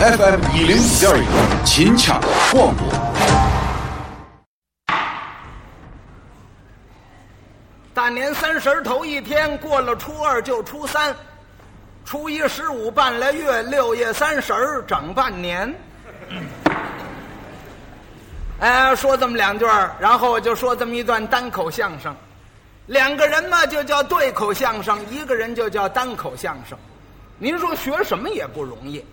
FM 一零五点一，秦腔广播。大年三十头一天过了初二就初三，初一十五半来月，六月三十整半年。哎，说这么两句然后就说这么一段单口相声。两个人嘛就叫对口相声，一个人就叫单口相声。您说学什么也不容易。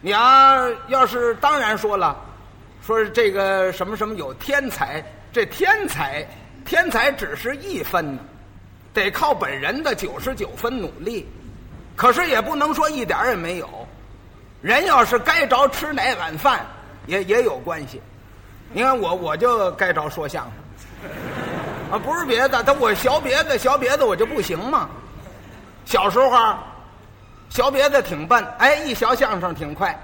你要是当然说了，说这个什么什么有天才，这天才天才只是一分呢，得靠本人的九十九分努力。可是也不能说一点也没有。人要是该着吃哪碗饭，也也有关系。你看我我就该着说相声啊，不是别的，他我学别的学别的我就不行嘛。小时候学别的挺笨，哎，一学相声挺快。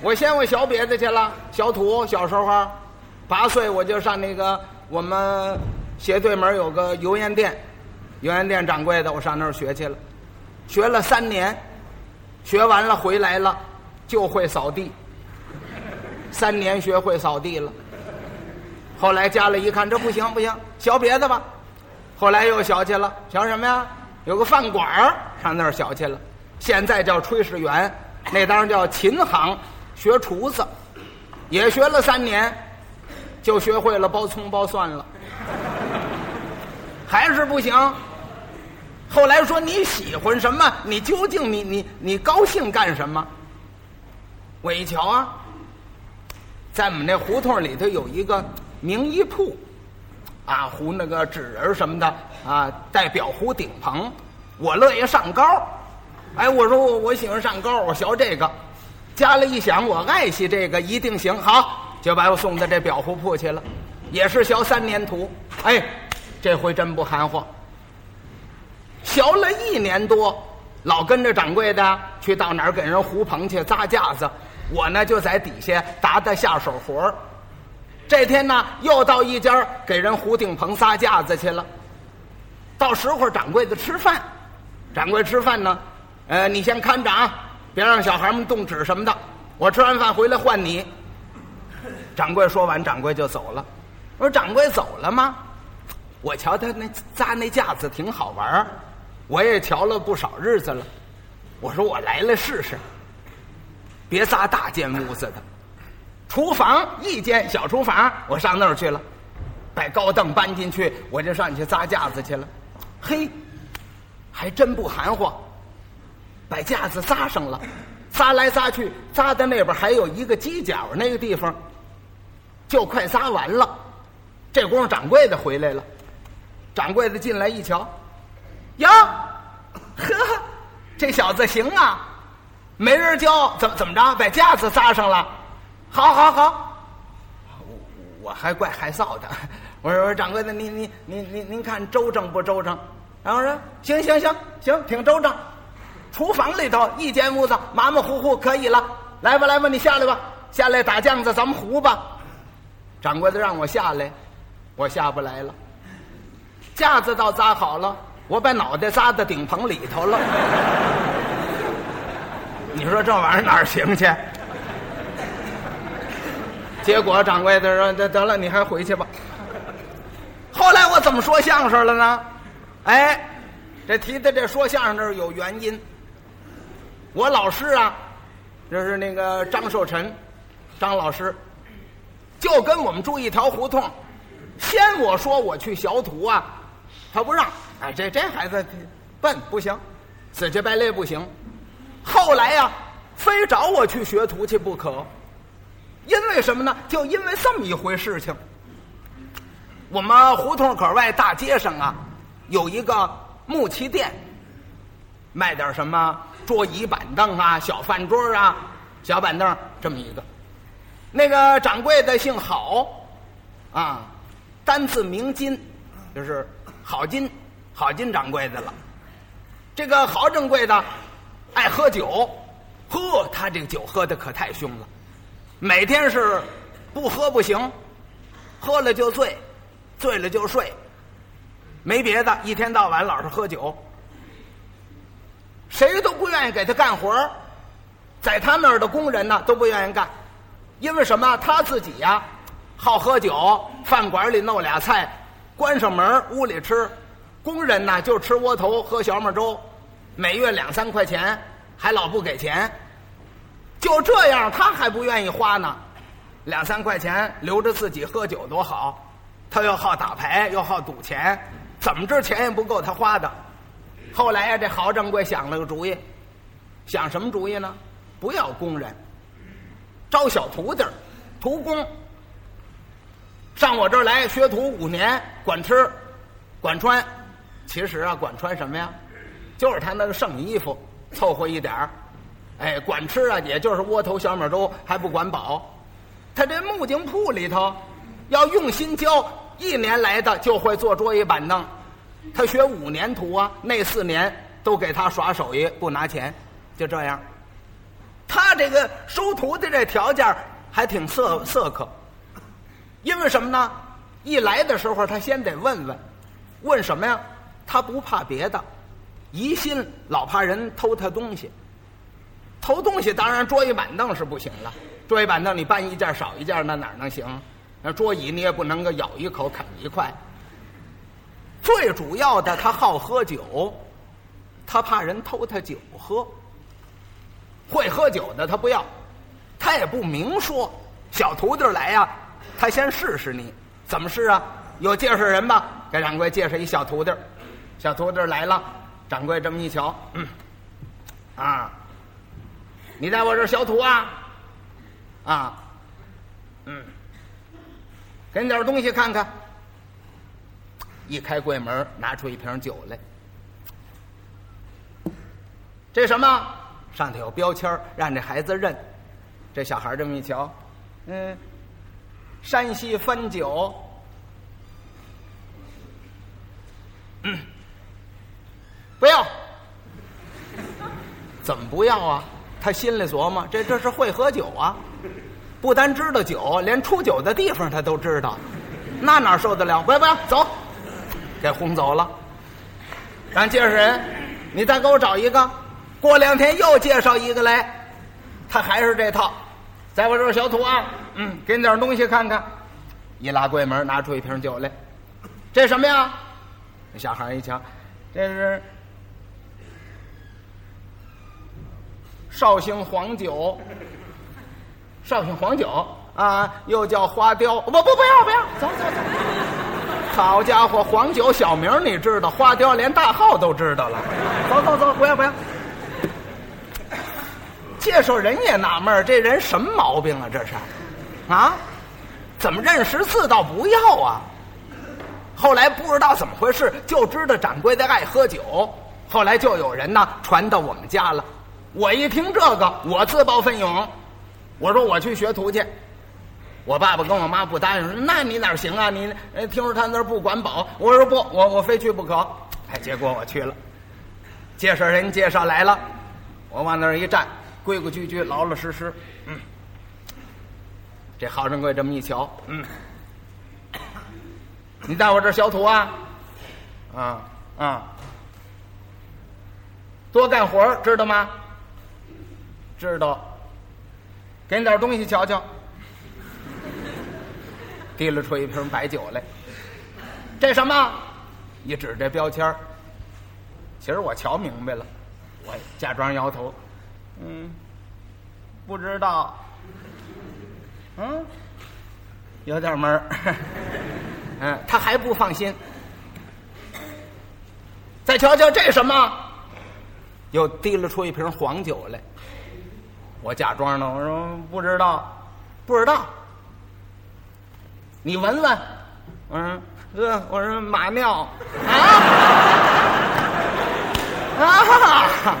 我先会学别的去了，小土小时候八岁我就上那个我们斜对门有个油盐店，油盐店掌柜的，我上那儿学去了，学了三年，学完了回来了就会扫地。三年学会扫地了，后来家里一看这不行不行，学别的吧。后来又学去了，学什么呀？有个饭馆上那儿学去了，现在叫炊事员，那当然叫琴行，学厨子，也学了三年，就学会了包葱包蒜了，还是不行。后来说你喜欢什么？你究竟你你你高兴干什么？我一瞧啊。在我们那胡同里头有一个名医铺，啊，糊那个纸人什么的啊，带裱糊顶棚。我乐意上高，哎，我说我我喜欢上高，我学这个。家里一想，我爱惜这个一定行，好，就把我送到这裱糊铺去了，也是学三年徒。哎，这回真不含糊，学了一年多，老跟着掌柜的去到哪儿给人糊棚去扎架子。我呢就在底下打打下手活儿。这天呢又到一家给人糊顶棚撒架子去了。到时候掌柜的吃饭，掌柜吃饭呢，呃，你先看着啊，别让小孩们动纸什么的。我吃完饭回来换你。掌柜说完，掌柜就走了。我说掌柜走了吗？我瞧他那扎那架子挺好玩，我也瞧了不少日子了。我说我来了试试。别扎大间屋子的，厨房一间小厨房，我上那儿去了，把高凳搬进去，我就上去扎架子去了。嘿，还真不含糊，把架子扎上了，扎来扎去，扎在那边还有一个犄角那个地方，就快扎完了。这功夫掌柜的回来了，掌柜的进来一瞧，呀，呵，这小子行啊。没人教，怎么怎么着？把架子扎上了，好，好，好。我还怪害臊的，我说我说掌柜的，您您您您您看周正不周正？然后说行行行行，挺周正。厨房里头一间屋子，马马虎虎可以了。来吧来吧，你下来吧，下来打酱子，咱们糊吧。掌柜的让我下来，我下不来了。架子倒扎好了，我把脑袋扎到顶棚里头了。你说这玩意儿哪儿行去？结果掌柜的说：“得得了，你还回去吧。”后来我怎么说相声了呢？哎，这提的这说相声这有原因。我老师啊，就是那个张寿臣，张老师，就跟我们住一条胡同。先我说我去学徒啊，他不让。哎，这这孩子笨不行，死乞白赖不行。后来呀，非找我去学徒去不可。因为什么呢？就因为这么一回事情。我们胡同口外大街上啊，有一个木器店，卖点什么桌椅板凳啊、小饭桌啊、小板凳这么一个。那个掌柜的姓郝，啊，单字名金，就是郝金，郝金掌柜的了。这个郝掌柜的。爱喝酒，喝他这个酒喝的可太凶了，每天是不喝不行，喝了就醉，醉了就睡，没别的，一天到晚老是喝酒，谁都不愿意给他干活在他那儿的工人呢都不愿意干，因为什么？他自己呀，好喝酒，饭馆里弄俩菜，关上门屋里吃。工人呢就吃窝头喝小米粥，每月两三块钱，还老不给钱。就这样，他还不愿意花呢，两三块钱留着自己喝酒多好。他又好打牌，又好赌钱，怎么着钱也不够他花的。后来呀，这郝掌柜想了个主意，想什么主意呢？不要工人，招小徒弟徒工，上我这儿来学徒五年，管吃，管穿。其实啊，管穿什么呀？就是他那个剩衣服，凑合一点儿。哎，管吃啊，也就是窝头小米粥，还不管饱。他这木匠铺里头，要用心教，一年来的就会做桌椅板凳。他学五年徒啊，那四年都给他耍手艺，不拿钱，就这样。他这个收徒弟这条件还挺色色可，因为什么呢？一来的时候，他先得问问，问什么呀？他不怕别的，疑心老怕人偷他东西。偷东西当然桌椅板凳是不行了，桌椅板凳你搬一件少一件，那哪能行？那桌椅你也不能够咬一口啃一块。最主要的，他好喝酒，他怕人偷他酒喝。会喝酒的他不要，他也不明说。小徒弟来呀，他先试试你，怎么试啊？有介绍人吧？给掌柜介绍一小徒弟。小徒弟来了，掌柜这么一瞧，嗯，啊。你在我这小徒啊，啊，嗯，给你点东西看看。一开柜门，拿出一瓶酒来。这什么？上头有标签让这孩子认。这小孩这么一瞧，嗯，山西汾酒。嗯，不要。怎么不要啊？他心里琢磨：这这是会喝酒啊，不单知道酒，连出酒的地方他都知道，那哪受得了？不要不要，走，给轰走了。让介绍人，你再给我找一个。过两天又介绍一个来，他还是这套，在我这儿小土啊，嗯，给你点东西看看。一拉柜门，拿出一瓶酒来，这什么呀？小孩一瞧，这是。绍兴黄酒，绍兴黄酒啊，又叫花雕。不不不要不要，走走走。好家伙，黄酒小名你知道，花雕连大号都知道了。走走走，不要不要。介绍人也纳闷这人什么毛病啊？这是，啊，怎么认识字倒不要啊？后来不知道怎么回事，就知道掌柜的爱喝酒。后来就有人呢传到我们家了。我一听这个，我自报奋勇，我说我去学徒去。我爸爸跟我妈不答应，说那你哪行啊？你听说他那儿不管饱，我说不，我我非去不可。哎，结果我去了，介绍人介绍来了，我往那儿一站，规规矩矩、老老实实。嗯，这郝掌柜这么一瞧，嗯，你在我这小徒啊，啊啊，多干活知道吗？知道，给你点东西瞧瞧。提溜出一瓶白酒来，这什么？一指这标签其实我瞧明白了，我假装摇头，嗯，不知道，嗯，有点闷儿，嗯，他还不放心。再瞧瞧这什么？又提溜出一瓶黄酒来。我假装呢，我说不知道，不知道。你闻闻，我说呃，我说马尿啊啊！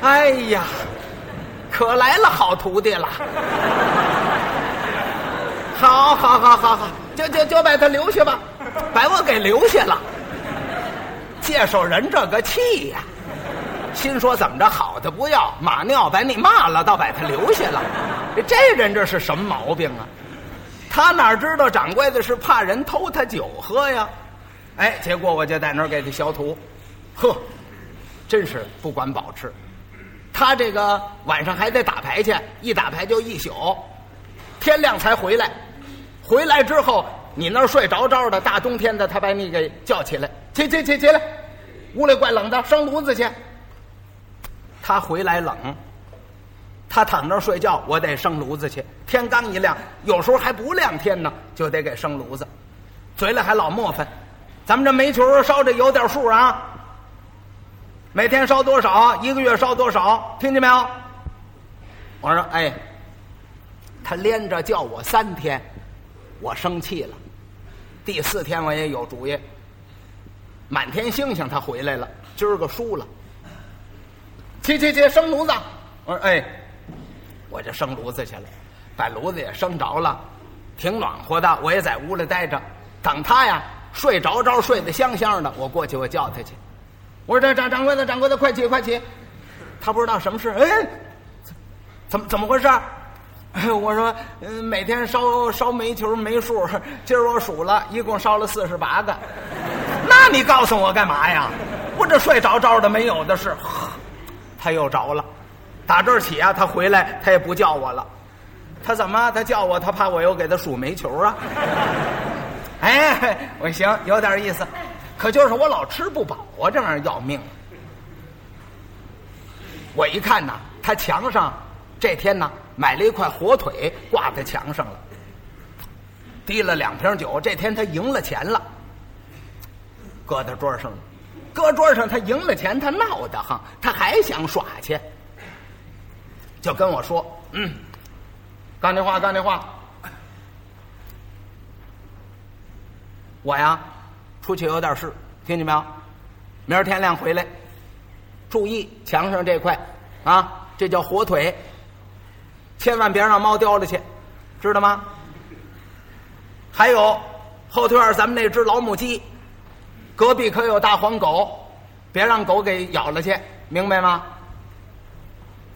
哎呀，可来了好徒弟了，好好好好好，就就就把他留下吧，把我给留下了。介绍人这个气呀！心说怎么着好的不要马尿把你骂了，倒把他留下了。这人这是什么毛病啊？他哪知道掌柜的是怕人偷他酒喝呀？哎，结果我就在那儿给他消毒，呵，真是不管饱吃。他这个晚上还得打牌去，一打牌就一宿，天亮才回来。回来之后，你那儿睡着着的，大冬天的，他把你给叫起来，起起起起来，屋里怪冷的，生炉子去。他回来冷，他躺那睡觉，我得生炉子去。天刚一亮，有时候还不亮天呢，就得给生炉子，嘴里还老磨叽。咱们这煤球烧的有点数啊，每天烧多少，一个月烧多少，听见没有？我说，哎，他连着叫我三天，我生气了。第四天我也有主意，满天星星他回来了，今儿个输了。去去去，生炉子！我说，哎，我就生炉子去了，把炉子也生着了，挺暖和的。我也在屋里待着，等他呀睡着着，睡得香香的。我过去，我叫他去。我说：“这掌掌柜的，掌柜的，快起，快起！”他不知道什么事，哎，怎么怎么回事？我说：“嗯，每天烧烧煤球没数，今儿我数了一共烧了四十八个。那你告诉我干嘛呀？我这睡着着的没有的是。”他又着了，打这儿起啊，他回来他也不叫我了，他怎么他叫我？他怕我又给他数煤球啊？哎，我行，有点意思，可就是我老吃不饱啊，这玩意儿要命。我一看呐，他墙上这天呢买了一块火腿挂在墙上了，滴了两瓶酒，这天他赢了钱了，搁在桌上了。搁桌上，他赢了钱，他闹得慌，他还想耍去，就跟我说：“嗯，干这话，干这话，我呀，出去有点事，听见没有？明儿天亮回来，注意墙上这块，啊，这叫火腿，千万别让猫叼了去，知道吗？还有后头院咱们那只老母鸡。”隔壁可有大黄狗，别让狗给咬了去，明白吗？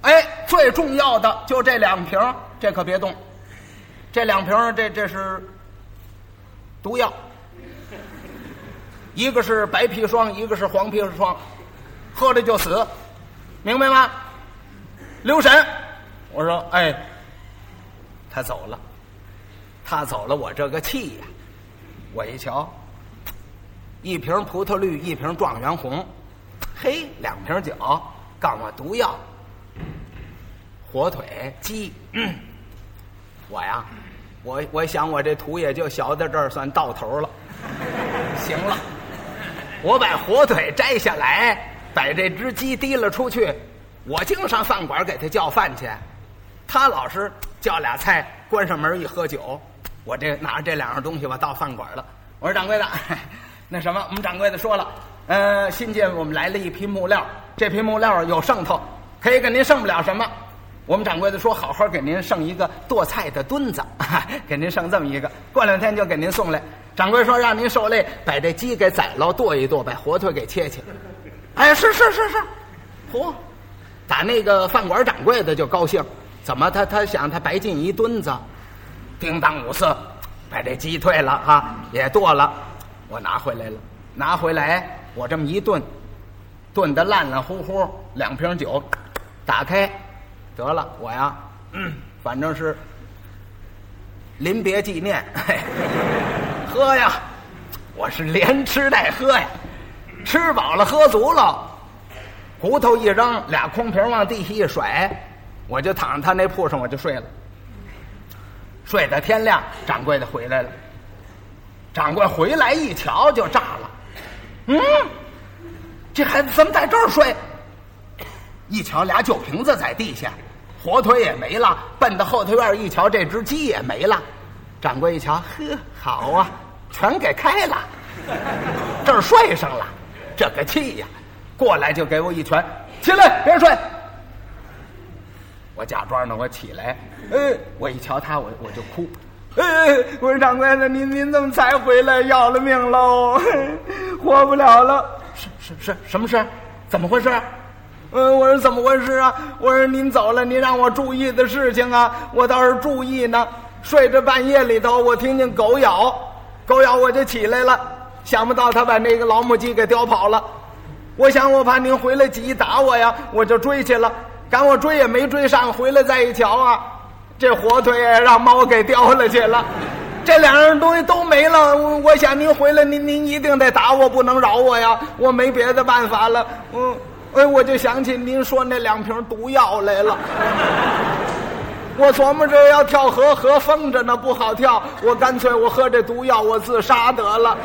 哎，最重要的就这两瓶，这可别动。这两瓶，这这是毒药，一个是白砒霜，一个是黄砒霜，喝了就死，明白吗？留神！我说，哎，他走了，他走了，我这个气呀！我一瞧。一瓶葡萄绿，一瓶状元红，嘿，两瓶酒，告诉我毒药，火腿鸡，我呀，我我想我这图也就小到这儿算到头了，行了，我把火腿摘下来，把这只鸡提了出去，我经上饭馆给他叫饭去，他老是叫俩菜，关上门一喝酒，我这拿着这两样东西吧到饭馆了，我说掌柜的。那什么，我们掌柜的说了，呃，新进我们来了一批木料，这批木料有剩头，可以给您剩不了什么。我们掌柜的说，好好给您剩一个剁菜的墩子，给您剩这么一个，过两天就给您送来。掌柜说让您受累，把这鸡给宰了剁一剁，把火腿给切切。哎，是是是是，嚯，打那个饭馆掌柜的就高兴，怎么他他想他白进一墩子，叮当五四，把这鸡退了哈，也剁了。我拿回来了，拿回来，我这么一炖，炖的烂烂糊糊，两瓶酒，打开，得了，我呀，嗯，反正是临别纪念，喝呀，我是连吃带喝呀，吃饱了喝足了，骨头一扔，俩空瓶往地下一甩，我就躺他那铺上，我就睡了，睡到天亮，掌柜的回来了。掌柜回来一瞧就炸了，嗯，这孩子怎么在这儿睡？一瞧俩酒瓶子在地下，火腿也没了，奔到后头院一瞧，这只鸡也没了。掌柜一瞧，呵，好啊，全给开了，这儿睡上了，这个气呀！过来就给我一拳，起来别睡。我假装呢，我起来，呃，我一瞧他，我我就哭。嗯，我说掌柜的，您您怎么才回来？要了命喽，活不了了！是是是，什么事？怎么回事？嗯，我说怎么回事啊？我说您走了，您让我注意的事情啊，我倒是注意呢。睡着半夜里头，我听见狗咬，狗咬我就起来了，想不到他把那个老母鸡给叼跑了。我想我怕您回来急打我呀，我就追去了。赶我追也没追上，回来再一瞧啊，这火腿让猫给叼了去了，这两样东西都没了。我我想您回来，您您一定得打我，不能饶我呀！我没别的办法了。嗯，哎，我就想起您说那两瓶毒药来了。我琢磨着要跳河，河封着呢，不好跳。我干脆我喝这毒药，我自杀得了。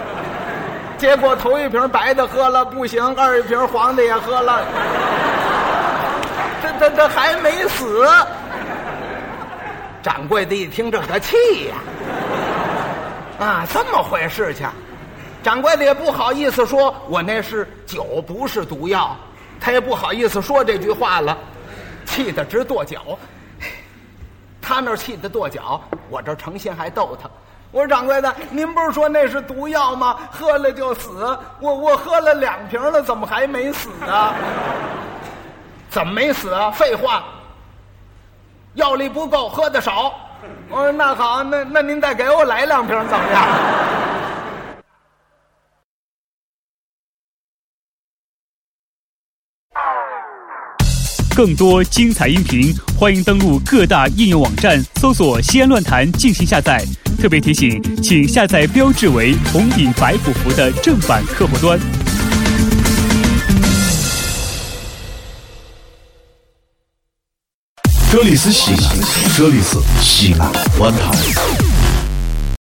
结果头一瓶白的喝了不行，二一瓶黄的也喝了。这这这还没死，掌柜的一听这个气呀，啊，这么回事情，掌柜的也不好意思说，我那是酒，不是毒药，他也不好意思说这句话了，气得直跺脚。他那气得跺脚，我这成心还逗他。我说掌柜的，您不是说那是毒药吗？喝了就死。我我喝了两瓶了，怎么还没死啊？怎么没死啊？废话，药力不够，喝的少。我说那好，那那您再给我来两瓶怎么样？更多精彩音频，欢迎登录各大应用网站搜索“西安论坛”进行下载。特别提醒，请下载标志为红底白虎符的正版客户端。这里是西安，这里是西安论坛。